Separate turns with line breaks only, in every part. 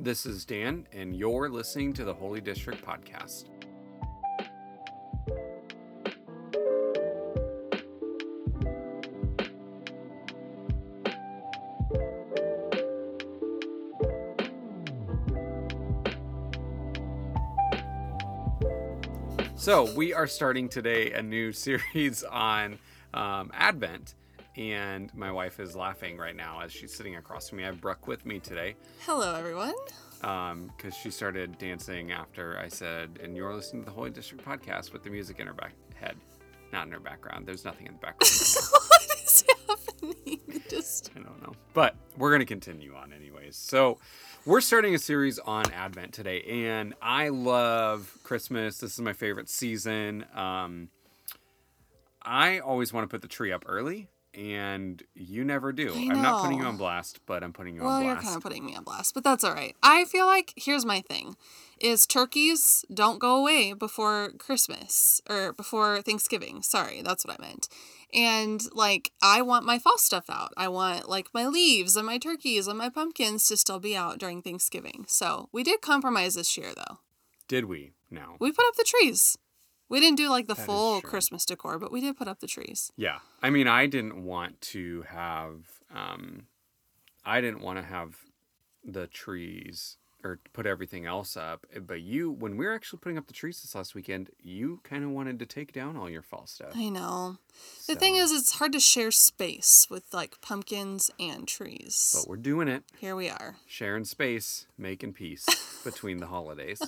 This is Dan, and you're listening to the Holy District Podcast. So, we are starting today a new series on um, Advent, and my wife is laughing right now as she's sitting across from me. I have Brooke with me today
Hello, everyone.
because she started dancing after I said, and you're listening to the Holy District podcast with the music in her back head, not in her background. There's nothing in the background.
what is happening? Just
I don't know. But we're going to continue on anyways. So, we're starting a series on Advent today, and I love Christmas. This is my favorite season. Um, I always want to put the tree up early, and you never do. I'm not putting you on blast, but I'm putting you
well,
on
you're
blast.
kind of putting me on blast, but that's all right. I feel like here's my thing: is turkeys don't go away before Christmas or before Thanksgiving. Sorry, that's what I meant. And like, I want my fall stuff out. I want like my leaves and my turkeys and my pumpkins to still be out during Thanksgiving. So we did compromise this year, though.
Did we? No.
We put up the trees. We didn't do like the
That
full. Christmas decor, but we did put up the trees.
Yeah. I mean, I didn't want to have um I didn't want to have the trees or put everything else up, but you when we were actually putting up the trees this last weekend, you kind of wanted to take down all your fall stuff.
I know. The thing is, it's hard to share space with like pumpkins and trees.
but we're doing it.
Here we are.
sharing space, making peace between the holidays.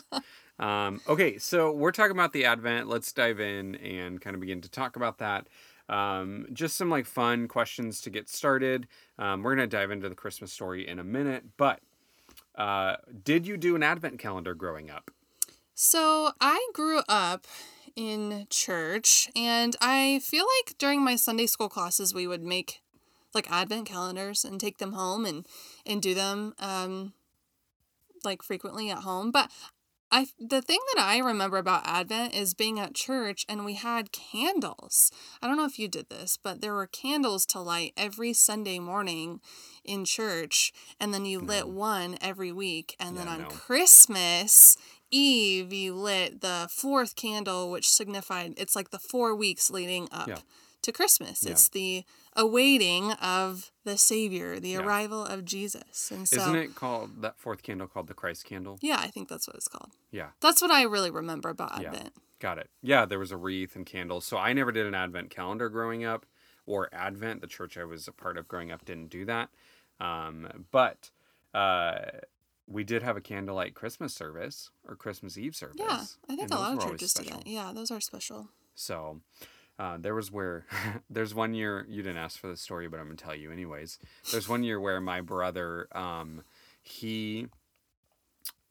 Um, okay, so we're talking about the Advent. Let's dive in and kind of begin to talk about that. Um, just some like fun questions to get started. Um, we're gonna dive into the Christmas story in a minute, but uh, did you do an Advent calendar growing up?
So I grew up in church, and I feel like during my Sunday school classes, we would make like advent calendars and take them home and and do them um like frequently at home. But I the thing that I remember about Advent is being at church and we had candles. I don't know if you did this, but there were candles to light every Sunday morning in church and then you lit one every week and then on
no.
Christmas Eve you lit the fourth candle which signified it's like the 4 weeks leading up
Yeah.
to Christmas.
Yeah.
It's the awaiting of the savior, the
Yeah.
arrival of Jesus. And so
Isn't it called that fourth candle called the Christ candle?
Yeah, I think that's what it's called.
Yeah.
That's what I really remember about
Yeah.
Advent.
Got it. Yeah, there was a wreath and candles. So I never did an Advent calendar growing up or Advent. The church I was a part of growing up didn't do that. Um, but uh, we did have a candlelight Christmas service or Christmas Eve service.
Yeah, I think a lot of churches do that. Yeah, those are special.
So uh, there was where there's one year you didn't ask for the story, but I'm gonna tell you anyways. There's one year where my brother, um, he,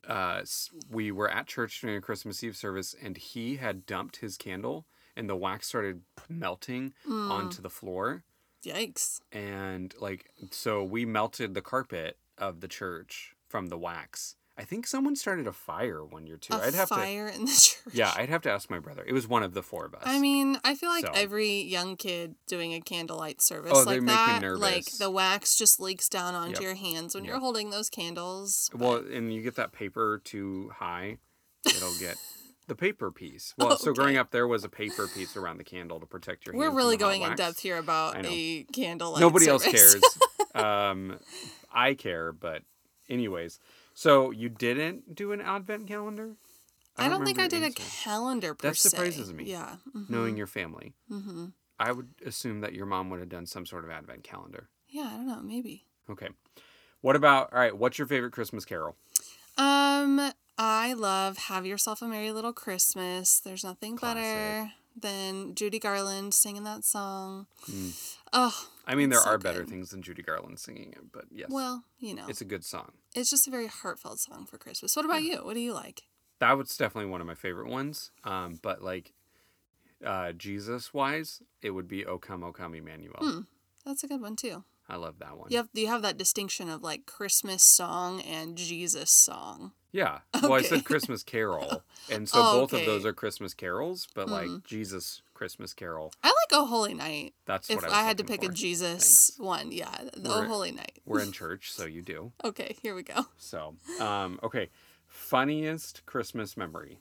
uh, we were at church during a Christmas Eve service, and he had dumped his candle, and the wax started melting
Mm,
onto the floor,
yikes.
and like so we melted the carpet of the church from the wax. I think someone started a fire one year too.
A
I'd have to.
fire in the church.
Yeah, I'd have to ask my brother. It was one of the four of us.
I mean, I feel like
So-
every young kid doing a candlelight service
Oh, they
like that,
nervous.
like the wax just leaks down onto
Yep.
your hands when
Yep.
you're holding those candles. but-
Well, and you get that paper too high, it'll get the paper piece. Well, so growing up, there was a paper piece around the candle to protect your.
we're really going in depth here about a candlelight.
Nobody else cares. um, I care, but anyways. So you didn't do an advent calendar?
I don't, think I did a calendar per
That
se.
surprises me,
Yeah.
Knowing your family,
Mm-hmm.
I would assume that your mom would have done some sort of advent calendar.
Yeah, I don't know. Maybe.
Okay. What about all right? What's your favorite Christmas carol?
Um, I love "Have Yourself a Merry Little Christmas." There's nothing
Classic.
better than Judy Garland singing that song.
Mm.
Oh,
I mean, there
so
are better
good.
things than Judy Garland singing it, but yes,
well, you know,
it's a good song.
it's just a very heartfelt song for Christmas. What about you? What do you like?
that was definitely one of my favorite ones. Um, but like uh, Jesus wise, it would be "O Come, O Come, Emmanuel."
Hmm. That's a good one too.
I love that one.
You have you have that distinction of like Christmas song and Jesus song.
Yeah. Well, I said Christmas Carol, and so
Oh,
both of those are Christmas carols, but
Hmm.
like Jesus Christmas Carol.
I like Oh Holy Night.
That's
If
what I,
I, had to pick a
for.
Jesus one, yeah, the
We're-
Holy Night.
We're in church, so you do.
Okay, here we go.
So, um, okay. Funniest Christmas memory.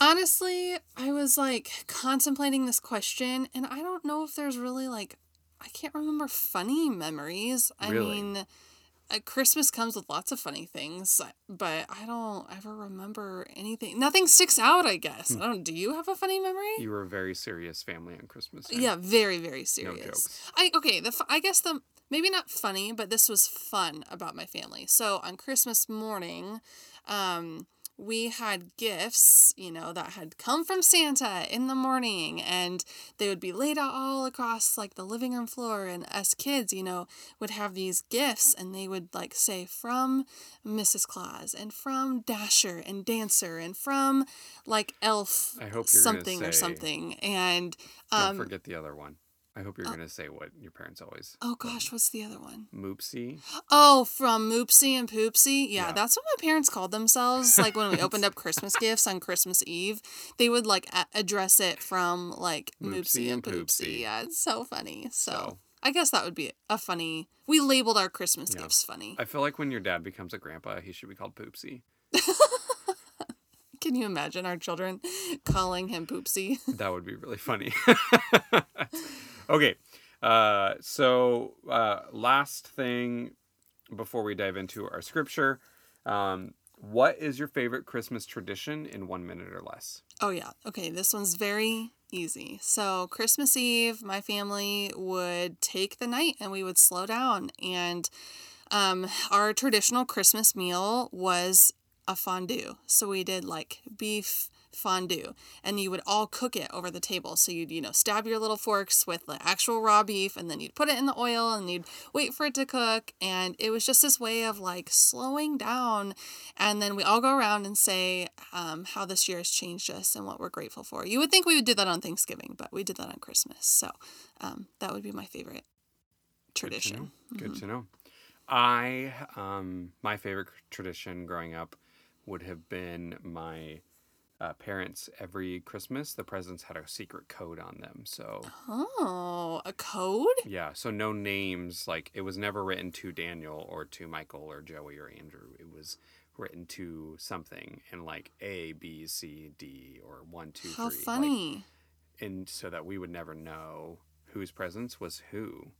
Honestly, I was like contemplating this question, and I don't know if there's really like, I can't remember funny memories. I
Really?
mean, uh, Christmas comes with lots of funny things, but I don't ever remember anything. Nothing sticks out, I guess.
Hmm.
I don't. Do you have a funny memory?
You were a very serious family on Christmas.
Yeah, very very serious.
No jokes.
I okay, the I guess the maybe not funny, but this was fun about my family. So on Christmas morning, um we had gifts, you know, that had come from Santa in the morning and they would be laid out all across like the living room floor and us kids, you know, would have these gifts and they would like say from Mrs. Claus and from Dasher and Dancer and from like Elf
I hope
something or something and
Don't
um
forget the other one. I hope you're oh. going to say what your parents always.
Oh gosh, what's the other one?
Moopsie.
Oh, from Moopsie and Poopsie. Yeah,
Yeah.
that's what my parents called themselves. Like when we opened up Christmas gifts on Christmas Eve, they would like a- address it from like
Moopsie
Moopsie,
and
and Poopsie.
Poopsie.
Yeah, it's so funny. So,
So-
I guess that would be a funny. We labeled our Christmas
Yeah.
gifts funny.
I feel like when your dad becomes a grandpa, he should be called Poopsie.
Can you imagine our children calling him Poopsie?
That would be really funny. okay. Uh, so, uh, last thing before we dive into our scripture um, what is your favorite Christmas tradition in one minute or less?
Oh, yeah. Okay, this one's very easy. So, Christmas Eve, my family would take the night and we would slow down. And um, our traditional Christmas meal was a fondue. So, we did like beef fondue and you would all cook it over the table. So, you'd, you know, stab your little forks with the actual raw beef and then you'd put it in the oil and you'd wait for it to cook. And it was just this way of like slowing down and then we all go around and say um, how this year has changed us and what we're grateful for. You would think we would do that on Thanksgiving, but we did that on Christmas. So um, that would be my favorite tradition.
Good to know. I, um, my favorite tradition growing up would have been my uh, parents every Christmas. The presents had a secret code on them. So,
Oh, a code?
yeah, so no names. Like, it was never written to Daniel or to Michael or Joey or Andrew. It was written to something and like A, B, C, D, or one, two, three.
How
like-
funny.
and so that we would never know whose presence was who.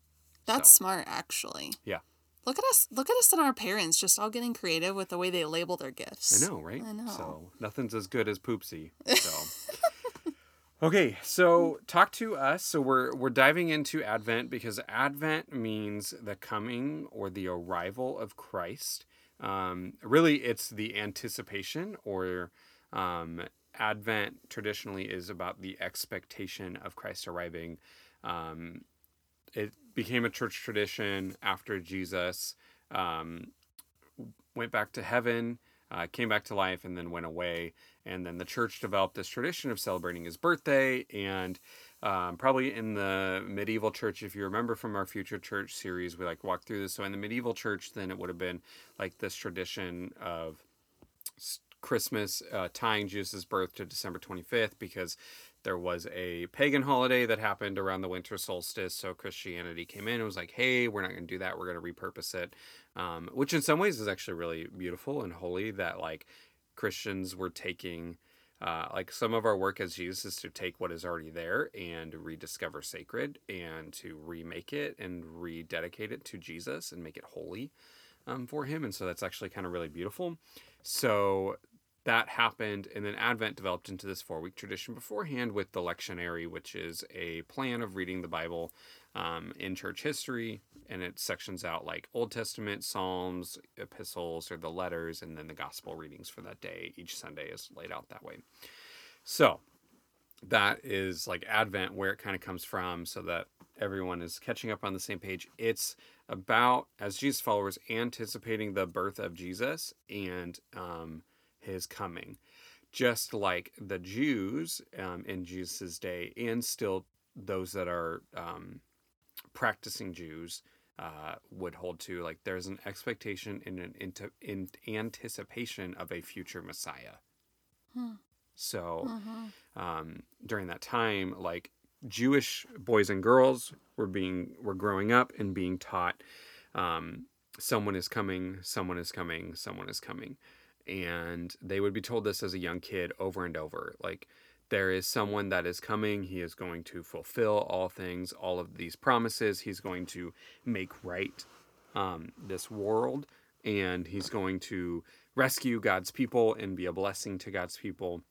That's
so-
smart, actually.
Yeah.
Look at us! Look at us and our parents, just all getting creative with the way they label their gifts.
I know, right?
I know.
So nothing's as good as Poopsie. So Okay, so talk to us. So we're we're diving into Advent because Advent means the coming or the arrival of Christ. Um, really, it's the anticipation, or um, Advent traditionally is about the expectation of Christ arriving. Um, it became a church tradition after Jesus um, went back to heaven, uh, came back to life, and then went away. And then the church developed this tradition of celebrating his birthday. And um, probably in the medieval church, if you remember from our future church series, we like walked through this. So in the medieval church, then it would have been like this tradition of Christmas uh, tying Jesus' birth to December 25th because there was a pagan holiday that happened around the winter solstice. So Christianity came in and was like, hey, we're not going to do that. We're going to repurpose it. Um, which in some ways is actually really beautiful and holy that like Christians were taking. Uh, like some of our work as Jesus is to take what is already there and rediscover sacred and to remake it and rededicate it to Jesus and make it holy um, for him. And so that's actually kind of really beautiful. So that happened, and then Advent developed into this four week tradition beforehand with the lectionary, which is a plan of reading the Bible um, in church history. And it sections out like Old Testament, Psalms, epistles, or the letters, and then the gospel readings for that day. Each Sunday is laid out that way. So that is like Advent, where it kind of comes from, so that everyone is catching up on the same page. It's about, as Jesus followers, anticipating the birth of Jesus and um, his coming. Just like the Jews um, in Jesus' day, and still those that are um, practicing Jews uh, would hold to, like there's an expectation and an into, in anticipation of a future Messiah.
Hmm.
So um, during that time, like Jewish boys and girls were being were growing up and being taught um, someone is coming, someone is coming, someone is coming. And they would be told this as a young kid over and over. Like, there is someone that is coming. He is going to fulfill all things, all of these promises. He's going to make right um, this world, and he's going to rescue God's people and be a blessing to God's people.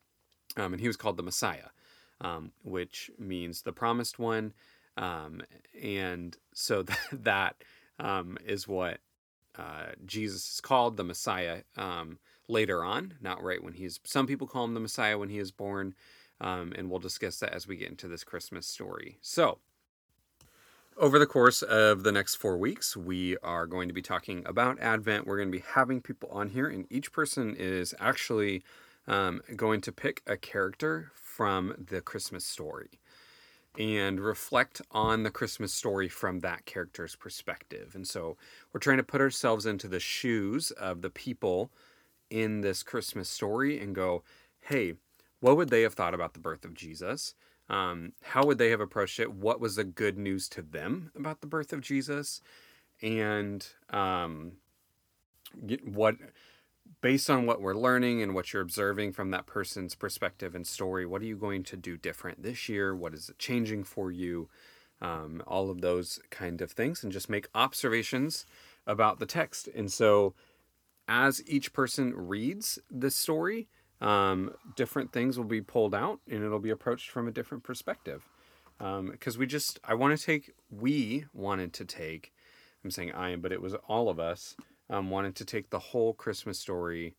Um, and he was called the Messiah, um, which means the promised one. Um, and so that, um, is what uh, Jesus is called the Messiah um, later on, not right when he's. Some people call him the Messiah when he is born, um, and we'll discuss that as we get into this Christmas story. So, over the course of the next four weeks, we are going to be talking about Advent. We're going to be having people on here, and each person is actually um, going to pick a character from the Christmas story and reflect on the Christmas story from that character's perspective. And so we're trying to put ourselves into the shoes of the people in this Christmas story and go, hey, what would they have thought about the birth of Jesus? Um, how would they have approached it? What was the good news to them about the birth of Jesus? And um, what, based on what we're learning and what you're observing from that person's perspective and story, what are you going to do different this year? What is it changing for you? Um, all of those kind of things, and just make observations about the text. And so, as each person reads the story, um, different things will be pulled out and it'll be approached from a different perspective. Because we just, I want to take, we wanted to take, I'm saying I am, but it was all of us, um, wanted to take the whole Christmas story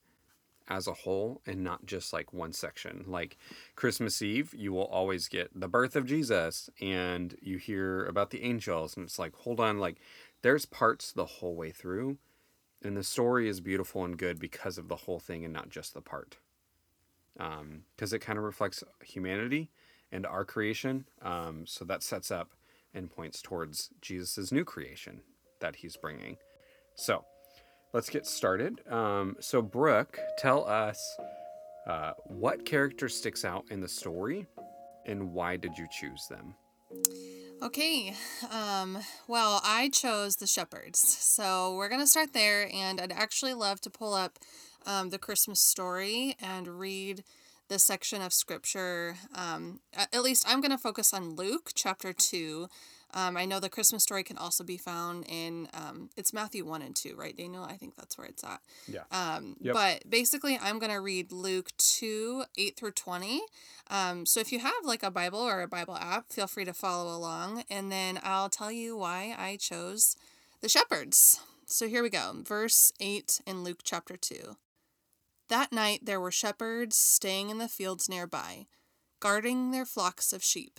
as a whole and not just like one section. Like Christmas Eve, you will always get the birth of Jesus and you hear about the angels, and it's like, hold on, like there's parts the whole way through, and the story is beautiful and good because of the whole thing and not just the part. Because it kind of reflects humanity and our creation. Um, so that sets up and points towards Jesus' new creation that he's bringing. So let's get started. Um, so, Brooke, tell us uh, what character sticks out in the story and why did you choose them?
Okay. Um, well, I chose the shepherds. So we're going to start there. And I'd actually love to pull up um, the Christmas story and read the section of scripture. Um, at least I'm going to focus on Luke chapter 2. Um, I know the Christmas story can also be found in, um, it's Matthew 1 and 2, right, Daniel? I think that's where it's at.
Yeah.
Um,
Yep.
But basically, I'm going to read Luke 2 8 through 20. Um, so if you have like a Bible or a Bible app, feel free to follow along. And then I'll tell you why I chose the shepherds. So here we go. Verse 8 in Luke chapter 2. That night there were shepherds staying in the fields nearby, guarding their flocks of sheep.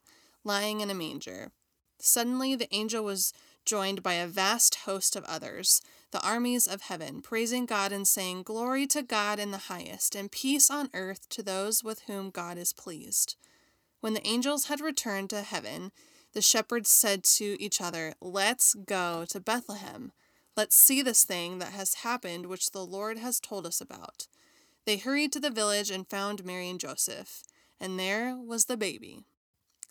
lying in a manger. Suddenly the angel was joined by a vast host of others, the armies of heaven, praising God and saying, Glory to God in the highest, and peace on earth to those with whom God is pleased. When the angels had returned to heaven, the shepherds said to each other, Let's go to Bethlehem. Let's see this thing that has happened, which the Lord has told us about. They hurried to the village and found Mary and Joseph, and there was the baby,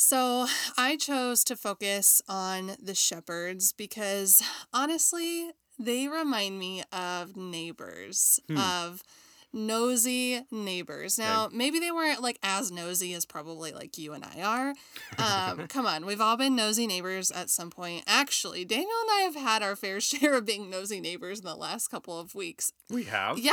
So, I chose to focus on the shepherds because honestly, they remind me of neighbors,
Hmm.
of nosy neighbors. Now, maybe they weren't like as nosy as probably like you and I are. Um, come on, we've all been nosy neighbors at some point. Actually, Daniel and I have had our fair share of being nosy neighbors in the last couple of weeks.
We have.
Yeah.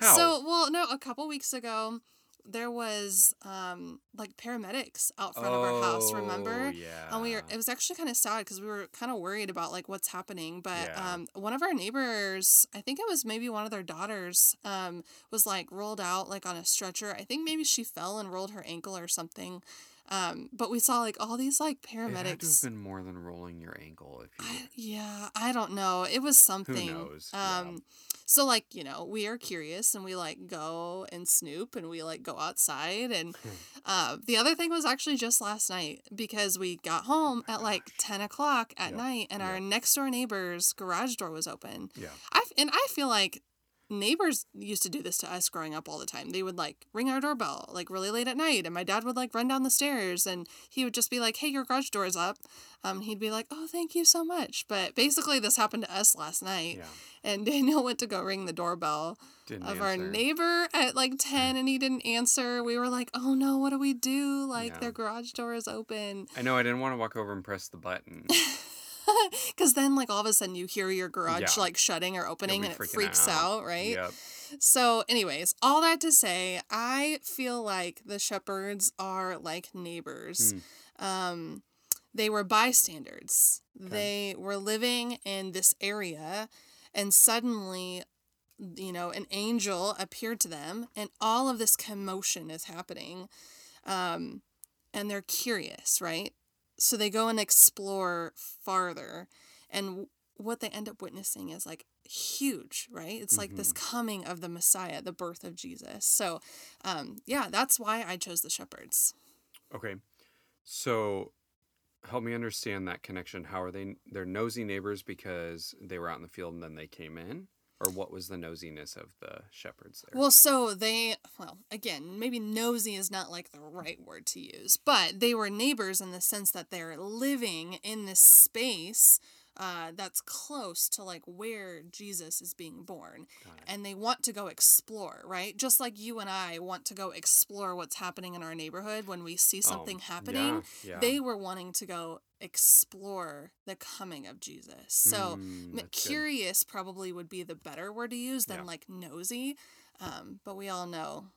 How?
So, well, no, a couple weeks ago, there was um like paramedics out front of our house. Remember?
Oh, Yeah.
And we were, it was actually kind of sad because we were kind of worried about like what's happening. But
Yeah.
um, one of our neighbors, I think it was maybe one of their daughters, um, was like rolled out like on a stretcher. I think maybe she fell and rolled her ankle or something. Um, but we saw like all these like paramedics.
It had to have been more than rolling your ankle if you.
I, yeah, I don't know. It was something.
Who knows? Yeah.
Um, so like you know, we are curious and we like go and snoop and we like go outside and
Hmm.
uh, the other thing was actually just last night because we got home at like ten o'clock at
Yep,
night and our next door neighbor's garage door was open.
Yeah.
I and I feel like neighbors used to do this to us growing up all the time. They would like ring our doorbell like really late at night, and my dad would like run down the stairs, and he would just be like, "Hey, your garage door is up." Um, he'd be like, "Oh, thank you so much." But basically, this happened to us last night,
Yeah.
and Daniel went to go ring the doorbell
Didn't
of our neighbor at like ten, and he didn't answer. We were like, "Oh no, what do we do? Like
Yeah.
their garage door is open."
I know. I didn't want to walk over and press the button.
Because then, like all of a sudden, you hear your garage
Yeah.
like shutting or opening, and it freaks
out.
out, right?
Yep.
So, anyways, all that to say, I feel like the shepherds are like neighbors. Um, they were bystanders. They were living in this area, and suddenly, you know, an angel appeared to them, and all of this commotion is happening. Um, and they're curious, right? So they go and explore farther, and what they end up witnessing is like huge, right? It's like this coming of the Messiah, the birth of Jesus. So, um, yeah, that's why I chose the shepherds.
Okay. So help me understand that connection. How are they they're nosy neighbors because they were out in the field and then they came in? Or what was the nosiness of the shepherds there?
Well, so they, well, again, maybe nosy is not like the right word to use, but they were neighbors in the sense that they're living in this space uh, that's close to like where Jesus is being born. And they want to go explore, right? Just like you and I want to go explore what's happening in our neighborhood when we see something
Oh,
happening.
Yeah, yeah.
They were wanting to go explore the coming of Jesus. So,
Mm, that's good.
curious probably would be the better word to use than
Yeah.
like nosy. Um, but we all know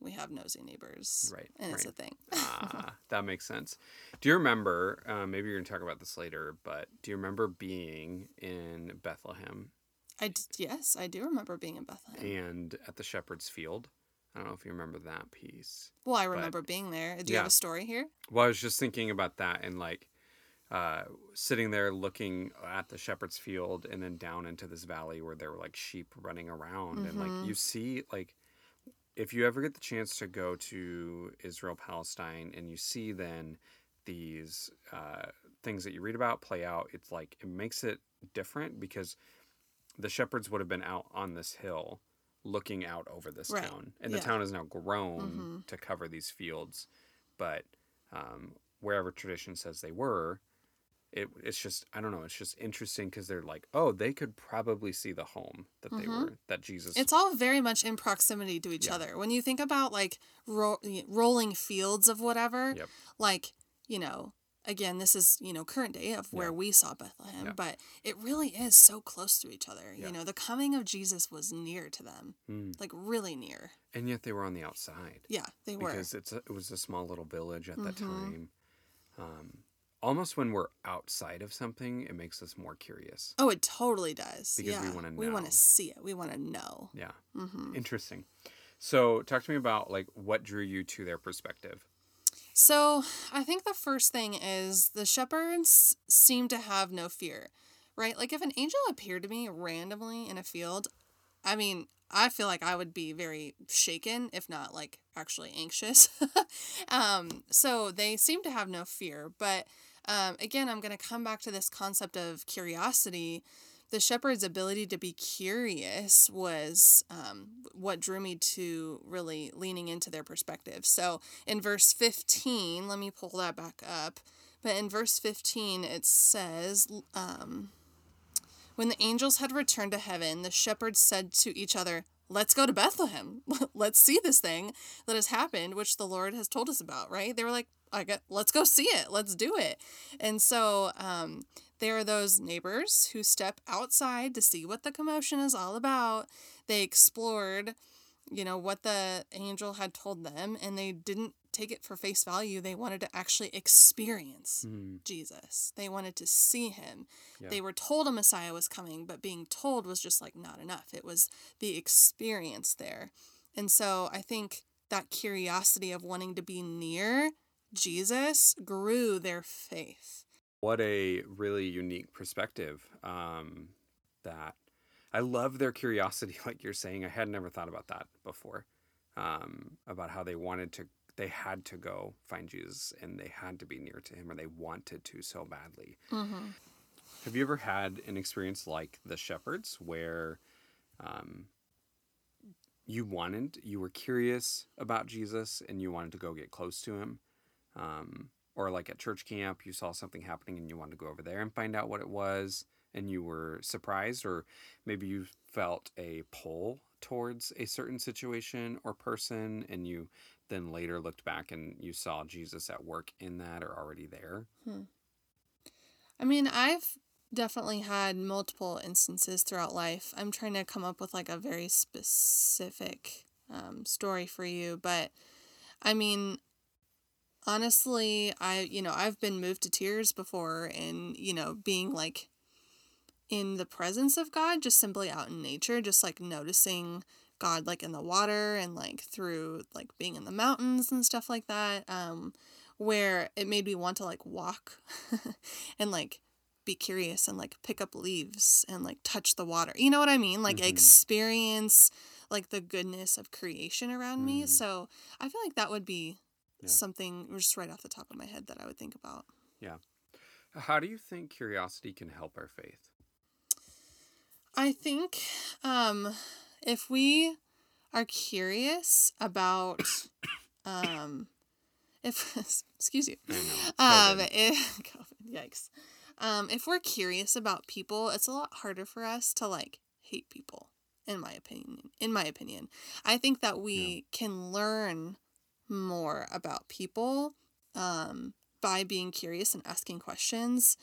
we have nosy neighbors.
Right,
And it's a thing.
ah, that makes sense. Do you remember? Uh, maybe you're gonna talk about this later, but do you remember being in Bethlehem
I d- yes, I do remember being in Bethlehem.
and at the shepherd's field? I don't know if you remember that piece.
well, I remember being there. Do you have a story here?
Well, I was just thinking about that and like uh, sitting there looking at the shepherd's field and then down into this valley where there were like sheep running around and
Mhm.
like you see like if you ever get the chance to go to Israel Palestine and you see then these uh, things that you read about play out, it's like it makes it different because the shepherds would have been out on this hill looking out over this
Right.
town and
Yeah.
the town has now grown
Mhm.
to cover these fields but um, wherever tradition says they were it, it's just i don't know it's just interesting because they're like oh they could probably see the home that they
Mhm.
were that jesus
It's all very much in proximity to each
Yeah.
other. When you think about like ro- rolling fields of whatever,
Yep.
like, you know, again, this is, you know, current day of where
Yeah.
we saw Bethlehem,
Yeah.
but it really is so close to each other. You know, the coming of Jesus was near to them,
Mm.
like really near.
and yet they were on the outside
Yeah, they were.
because it's a, it was a small little village at that
Mhm.
time um, almost when we're outside of something it makes us more curious
Oh, it totally does.
Because we wanna know.
We want to see it. We want to know.
yeah
hmm
interesting so talk to me about like what drew you to their perspective
So I think the first thing is the shepherds seem to have no fear, right? Like if an angel appeared to me randomly in a field, I mean, I feel like I would be very shaken, if not like actually anxious. um, so they seem to have no fear. But um, again, I'm going to come back to this concept of curiosity. The shepherd's ability to be curious was um, what drew me to really leaning into their perspective. So in verse 15, let me pull that back up. But in verse 15, it says, um, When the angels had returned to heaven, the shepherds said to each other, Let's go to Bethlehem. Let's see this thing that has happened, which the Lord has told us about, right? They were like, I get, let's go see it. Let's do it. And so um, there are those neighbors who step outside to see what the commotion is all about. They explored, you know, what the angel had told them, and they didn't take it for face value. They wanted to actually experience
Mm,
Jesus. They wanted to see him.
Yeah.
They were told a Messiah was coming, but being told was just like not enough. It was the experience there. And so I think that curiosity of wanting to be near Jesus grew their faith.
what a really unique perspective. Um, that I love their curiosity, like you're saying. I had never thought about that before. Um, about how they wanted to, they had to go find Jesus, and they had to be near to him, or they wanted to so badly.
Mm-hmm.
Have you ever had an experience like the shepherds where um, you wanted, you were curious about Jesus and you wanted to go get close to him? Um, or like at church camp, you saw something happening and you wanted to go over there and find out what it was and you were surprised, or maybe you felt a pull towards a certain situation or person and you then later looked back and you saw Jesus at work in that or already there. Hmm.
I mean, I've definitely had multiple instances throughout life. I'm trying to come up with like a very specific um, story for you, but I mean, honestly, I, you know, I've been moved to tears before and, you know, being like in the presence of God, just simply out in nature, just like noticing God like in the water and like through like being in the mountains and stuff like that. Um, where it made me want to like walk and like be curious and like pick up leaves and like touch the water. You know what I mean? Like
Mhm.
experience like the goodness of creation around me.
Mhm.
So I feel like that would be
Yeah.
something just right off the top of my head that I would think about. Yeah.
How do you think curiosity can help our faith?
I think um, if we are curious about, um, if excuse you, um, if, COVID, yikes, um, if we're curious about people, it's a lot harder for us to like hate people. In my opinion, in my opinion, I think that we can learn more about people um, by being curious and asking questions.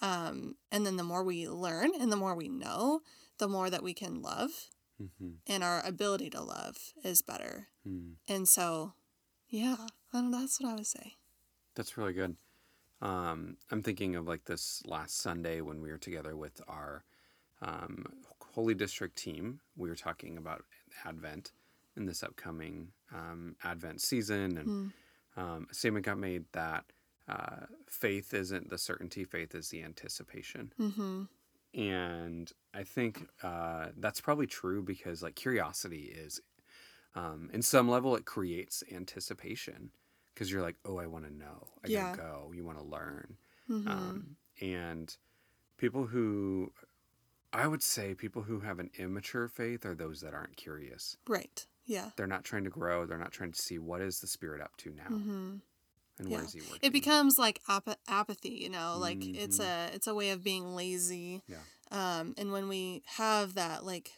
Um, and then the more we learn and the more we know, the more that we can love
Mhm.
and our ability to love is better.
Mm.
And so, yeah, I don't know, that's what I would say.
That's really good. Um, I'm thinking of like this last Sunday when we were together with our um, Holy District team. We were talking about Advent in this upcoming um, Advent season, and
Mm.
um, a statement got made that uh, faith isn't the certainty, faith is the anticipation.
Mm-hmm.
and i think uh, that's probably true because like curiosity is um, in some level it creates anticipation because you're like oh i want to know i
Yeah.
gotta go you want to learn
Mm-hmm.
um, and people who i would say people who have an immature faith are those that aren't curious
right. Yeah.
they're not trying to grow they're not trying to see what is the spirit up to now
Mm-hmm.
and where
Yeah.
is he working
It becomes like ap- apathy, you know, like it's
Mhm.
a it's a way of being lazy.
Yeah.
Um, and when we have that like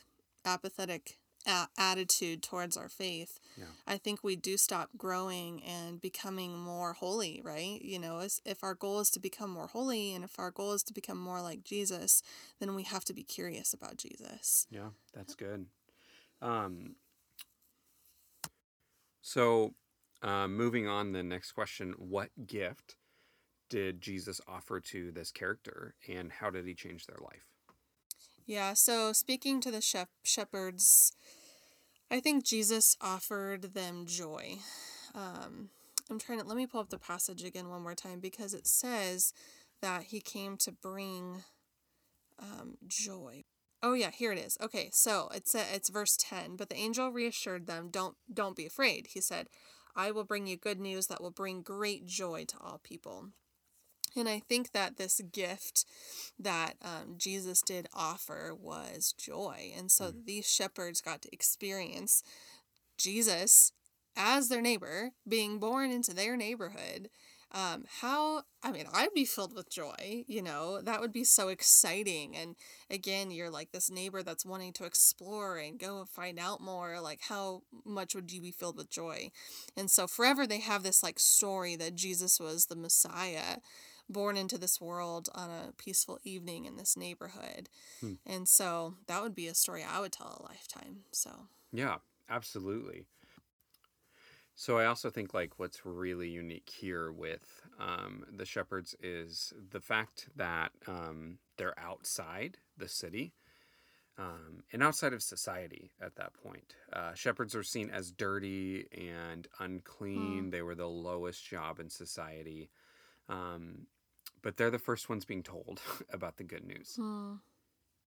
apathetic a- attitude towards our faith,
Yeah.
I think we do stop growing and becoming more holy, right? You know, as, if our goal is to become more holy and if our goal is to become more like Jesus, then we have to be curious about Jesus.
Yeah, that's good. Um, so, um, moving on, the next question What gift did Jesus offer to this character, and how did he change their life?
Yeah, so speaking to the shep- shepherds, I think Jesus offered them joy. Um, I'm trying to let me pull up the passage again one more time because it says that he came to bring um, joy. Oh yeah, here it is. Okay, so it's a, it's verse ten. But the angel reassured them, "Don't don't be afraid." He said, "I will bring you good news that will bring great joy to all people." And I think that this gift that um, Jesus did offer was joy. And so these shepherds got to experience Jesus as their neighbor, being born into their neighborhood, um, how i mean i'd be filled with joy you know that would be so exciting and again you're like this neighbor that's wanting to explore and go and find out more like how much would you be filled with joy and so forever they have this like story that jesus was the messiah born into this world on a peaceful evening in this neighborhood
Hmm.
and so that would be a story i would tell a lifetime so
Yeah, absolutely. So I also think like what's really unique here with um, the shepherds is the fact that um, they're outside the city um, and outside of society at that point. Uh, shepherds are seen as dirty and unclean. They were the lowest job in society. Um, but they're the first ones being told about the good news,
hmm.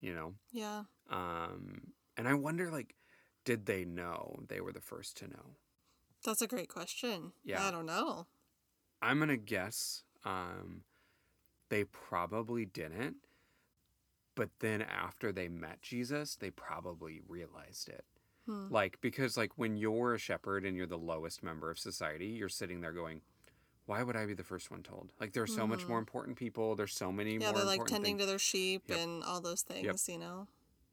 you know?
yeah
Um, and I wonder, like, did they know they were the first to know?
That's a great question
Yeah.
i don't know
I'm gonna guess um, they probably didn't, but then after they met Jesus, they probably realized it.
Hmm.
Like because like when you're a shepherd and you're the lowest member of society, you're sitting there going, "Why would I be the first one told?" Like there's so much
Mhm.
more important people. There's so many more.
yeah they're like tending
things.
to their sheep
Yep.
and all those things you know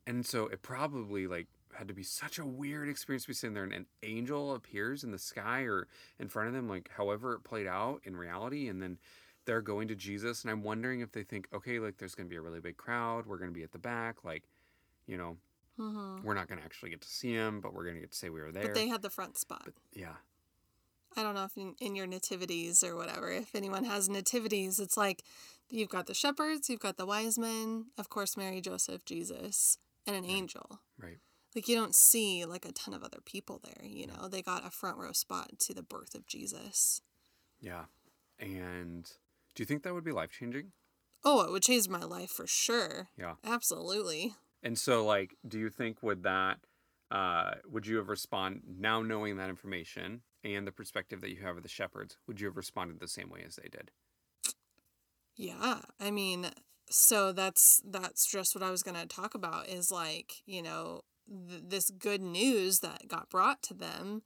And so it probably like had to be such a weird experience to be sitting there and an angel appears in the sky or in front of them, like however it played out in reality, and then they're going to Jesus. And I'm wondering if they think, okay, like there's gonna be a really big crowd, we're gonna be at the back, like, you know,
hmm
we're not gonna actually get to see him, but we're gonna get to say we were there.
but they had the front spot
But, yeah.
I don't know if in, in your nativities or whatever, if anyone has nativities, it's like you've got the shepherds, you've got the wise men, of course, Mary, Joseph, Jesus, and an angel.
Right.
Like you don't see like a ton of other people there, you know. They got a front row spot to the birth of Jesus.
Yeah. And do you think that would be life changing?
Oh, it would change my life for sure.
Yeah.
Absolutely.
And so, like, do you think would that, uh, would you have respond now knowing that information and the perspective that you have of the shepherds? Would you have responded the same way as they did?
Yeah, I mean, so that's that's just what I was going to talk about is like, you know, th- this good news that got brought to them,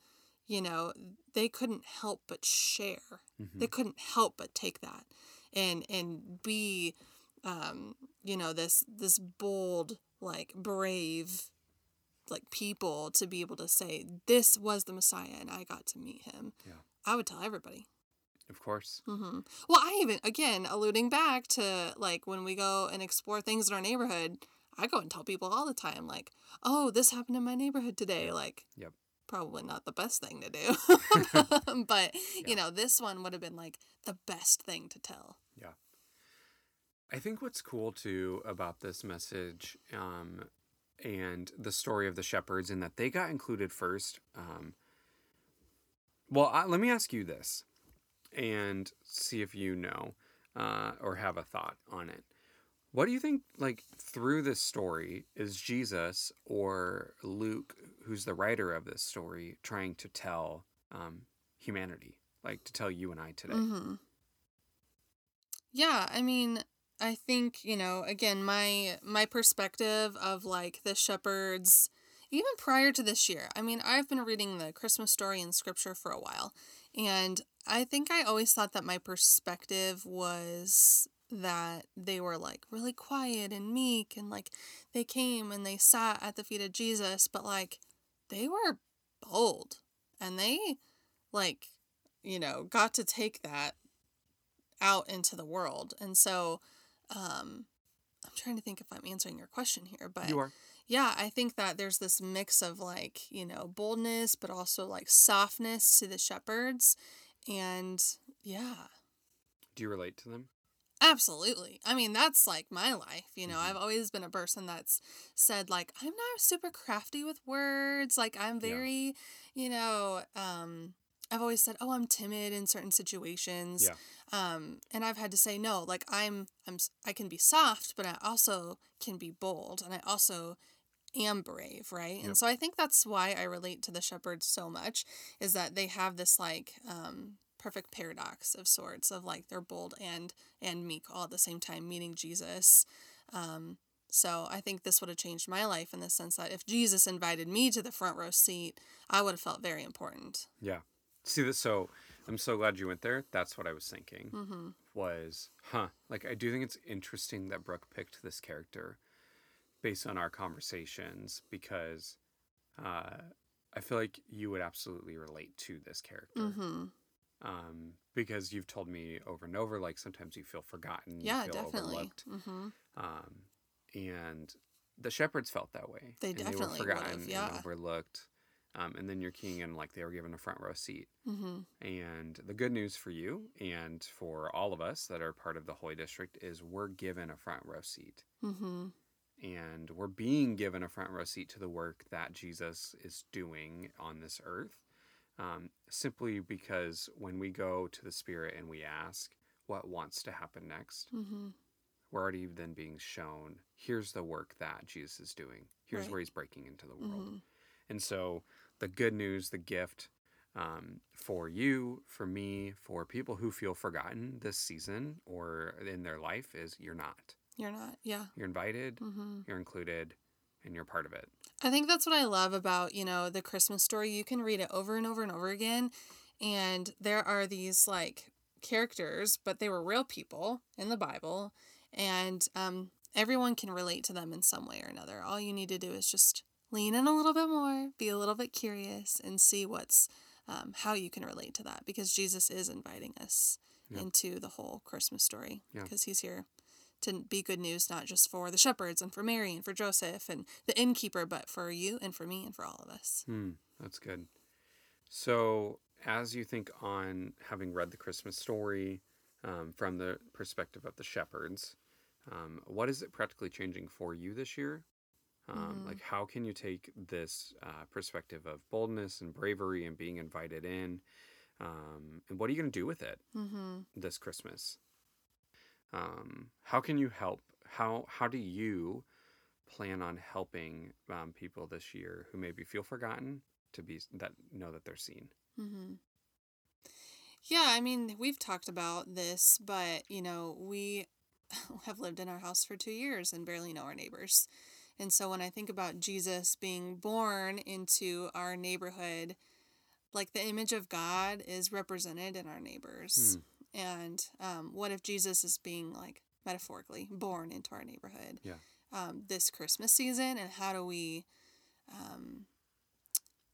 you know, they couldn't help but share.
Mhm.
They couldn't help but take that and and be um, you know, this this bold, like brave like people to be able to say this was the Messiah and I got to meet him.
Yeah.
I would tell everybody.
Of course.
Mm-hmm. Well, I even again alluding back to like when we go and explore things in our neighborhood, I go and tell people all the time like, "Oh, this happened in my neighborhood today." Like,
Yep.
probably not the best thing to do, but
Yeah.
you know, this one would have been like the best thing to tell. Yeah.
I think what's cool too about this message um, and the story of the shepherds, in that they got included first. Um, well, I, let me ask you this and see if you know uh, or have a thought on it. What do you think, like, through this story, is Jesus or Luke, who's the writer of this story, trying to tell um, humanity? Like, to tell you and I today?
hmm Yeah, I mean, I think you know, again, my my perspective of like the shepherds, even prior to this year. I mean, I've been reading the Christmas story in Scripture for a while, and I think I always thought that my perspective was that they were like really quiet and meek, and like they came and they sat at the feet of Jesus, but like they were bold, and they like you know got to take that out into the world. And so um I'm trying to think if I'm answering your question here, but
You are.
yeah, I think that there's this mix of like, you know, boldness but also like softness to the shepherds and yeah,
Do you relate to them?
Absolutely. I mean, that's like my life. You know,
Mhm.
I've always been a person that's said, like, I'm not super crafty with words. Like, I'm
Yeah.
very, you know, um, I've always said, oh, I'm timid in certain situations.
Yeah.
Um, and I've had to say, no, like, I'm, I'm, I can be soft, but I also can be bold. And I also am brave, right?
Yep.
And so I think that's why I relate to the shepherds so much is that they have this like um perfect paradox of sorts of like they're bold and and meek all at the same time meeting Jesus. Um so I think this would have changed my life in the sense that if Jesus invited me to the front row seat, I would have felt very important.
Yeah. See that so I'm so glad you went there. That's what I was thinking.
Mm-hmm.
Was huh? Like I do think it's interesting that Brooke picked this character based on our conversations because uh, I feel like you would absolutely relate to this character.
Mm-hmm.
Um, because you've told me over and over, like sometimes you feel forgotten, you
Yeah,
feel
definitely.
overlooked,
Mm-hmm.
um, and the shepherds felt that way.
They
and
definitely
they were forgotten
yeah.
and overlooked. Um, and then you're king and like they were given a front row seat.
Mm-hmm.
And the good news for you and for all of us that are part of the Holy District is we're given a front row seat.
Mm-hmm.
And we're being given a front row seat to the work that Jesus is doing on this earth. Um, simply because when we go to the Spirit and we ask what wants to happen next,
Mm-hmm.
we're already then being shown here's the work that Jesus is doing. Here's
Right.
where he's breaking into the world.
Mm-hmm.
And so the good news, the gift um, for you, for me, for people who feel forgotten this season or in their life is you're not.
You're not. Yeah.
You're invited,
Mm-hmm.
you're included, and you're part of it.
I think that's what I love about, you know, the Christmas story. You can read it over and over and over again. And there are these like characters, but they were real people in the Bible. And um, everyone can relate to them in some way or another. All you need to do is just lean in a little bit more, be a little bit curious, and see what's um, how you can relate to that because Jesus is inviting us
Yeah.
into the whole Christmas story
Yeah.
because he's here to be good news, not just for the shepherds and for Mary and for Joseph and the innkeeper, but for you and for me and for all of us.
Hmm, that's good. So, as you think on having read the Christmas story um, from the perspective of the shepherds, um, what is it practically changing for you this year? Um,
Mhm.
Like, how can you take this uh, perspective of boldness and bravery and being invited in? Um, and what are you going to do with it
Mm-hmm.
this Christmas? Um, how can you help? How how do you plan on helping um, people this year who maybe feel forgotten to be that know that they're seen?
Mm-hmm. Yeah, I mean, we've talked about this, but you know, we have lived in our house for two years and barely know our neighbors. And so when I think about Jesus being born into our neighborhood, like the image of God is represented in our neighbors. And um, what if Jesus is being like metaphorically born into our neighborhood
Yeah.
um, this Christmas season? And how do we um,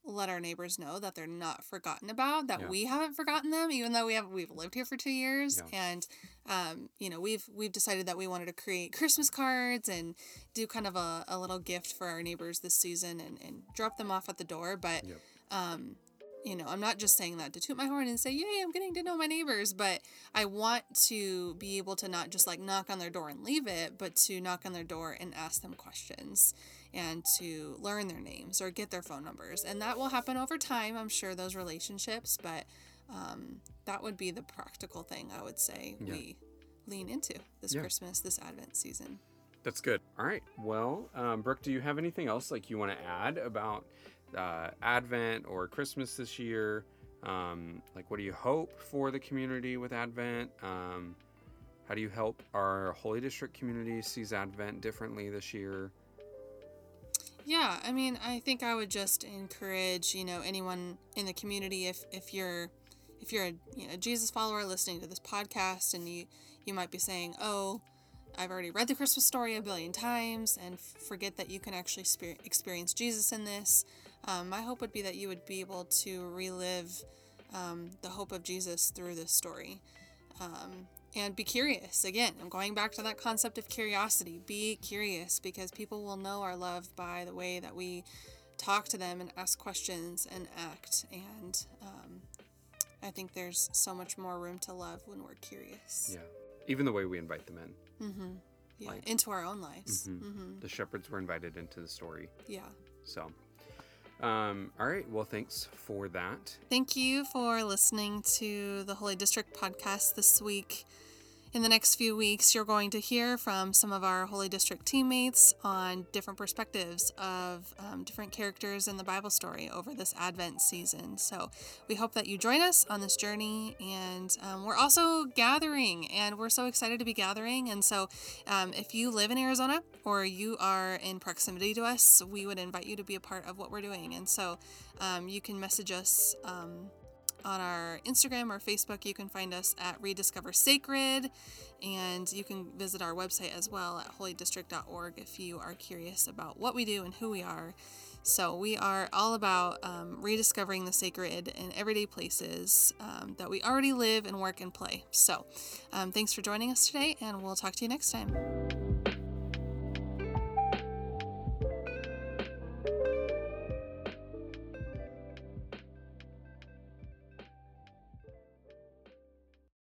let our neighbors know that they're not forgotten about, that
Yeah.
we haven't forgotten them, even though we have we've lived here for two years,
Yeah.
and um, you know we've we've decided that we wanted to create Christmas cards and do kind of a, a little gift for our neighbors this season and, and drop them off at the door, but
Yep.
um, you know, I'm not just saying that to toot my horn and say, yay, I'm getting to know my neighbors, but I want to be able to not just like knock on their door and leave it, but to knock on their door and ask them questions and to learn their names or get their phone numbers. And that will happen over time, I'm sure, those relationships, but um, that would be the practical thing I would say
Yeah.
we lean into this
Yeah.
Christmas, this Advent season.
That's good. All right. Well, um, Brooke, do you have anything else like you want to add about uh, Advent or Christmas this year? Um, like, what do you hope for the community with Advent? Um, how do you help our Holy District community sees Advent differently this year?
Yeah, I mean, I think I would just encourage, you know, anyone in the community if if you're if you're a you know Jesus follower listening to this podcast and you you might be saying, "Oh, I've already read the Christmas story a billion times and forget that you can actually experience Jesus in this." Um, my hope would be that you would be able to relive um, the hope of Jesus through this story. Um, and be curious. Again, I'm going back to that concept of curiosity. Be curious because people will know our love by the way that we talk to them and ask questions and act. And um, I think there's so much more room to love when we're curious.
Yeah. Even the way we invite them in.
Mm-hmm. Yeah,
Like-
into our own lives.
Mhm.
Mm-hmm.
The shepherds were invited into the story.
Yeah.
So, um, all right. Well, thanks for that.
Thank you for listening to the Holy District podcast this week. In the next few weeks, you're going to hear from some of our Holy District teammates on different perspectives of um, different characters in the Bible story over this Advent season. So we hope that you join us on this journey. And um, we're also gathering, and we're so excited to be gathering. And so um, if you live in Arizona or you are in proximity to us, we would invite you to be a part of what we're doing. And so um, you can message us. Um, on our Instagram or Facebook. You can find us at Rediscover Sacred, and you can visit our website as well at holydistrict.org if you are curious about what we do and who we are. So, we are all about um, rediscovering the sacred in everyday places um, that we already live and work and play. So, um, thanks for joining us today, and we'll talk to you next time.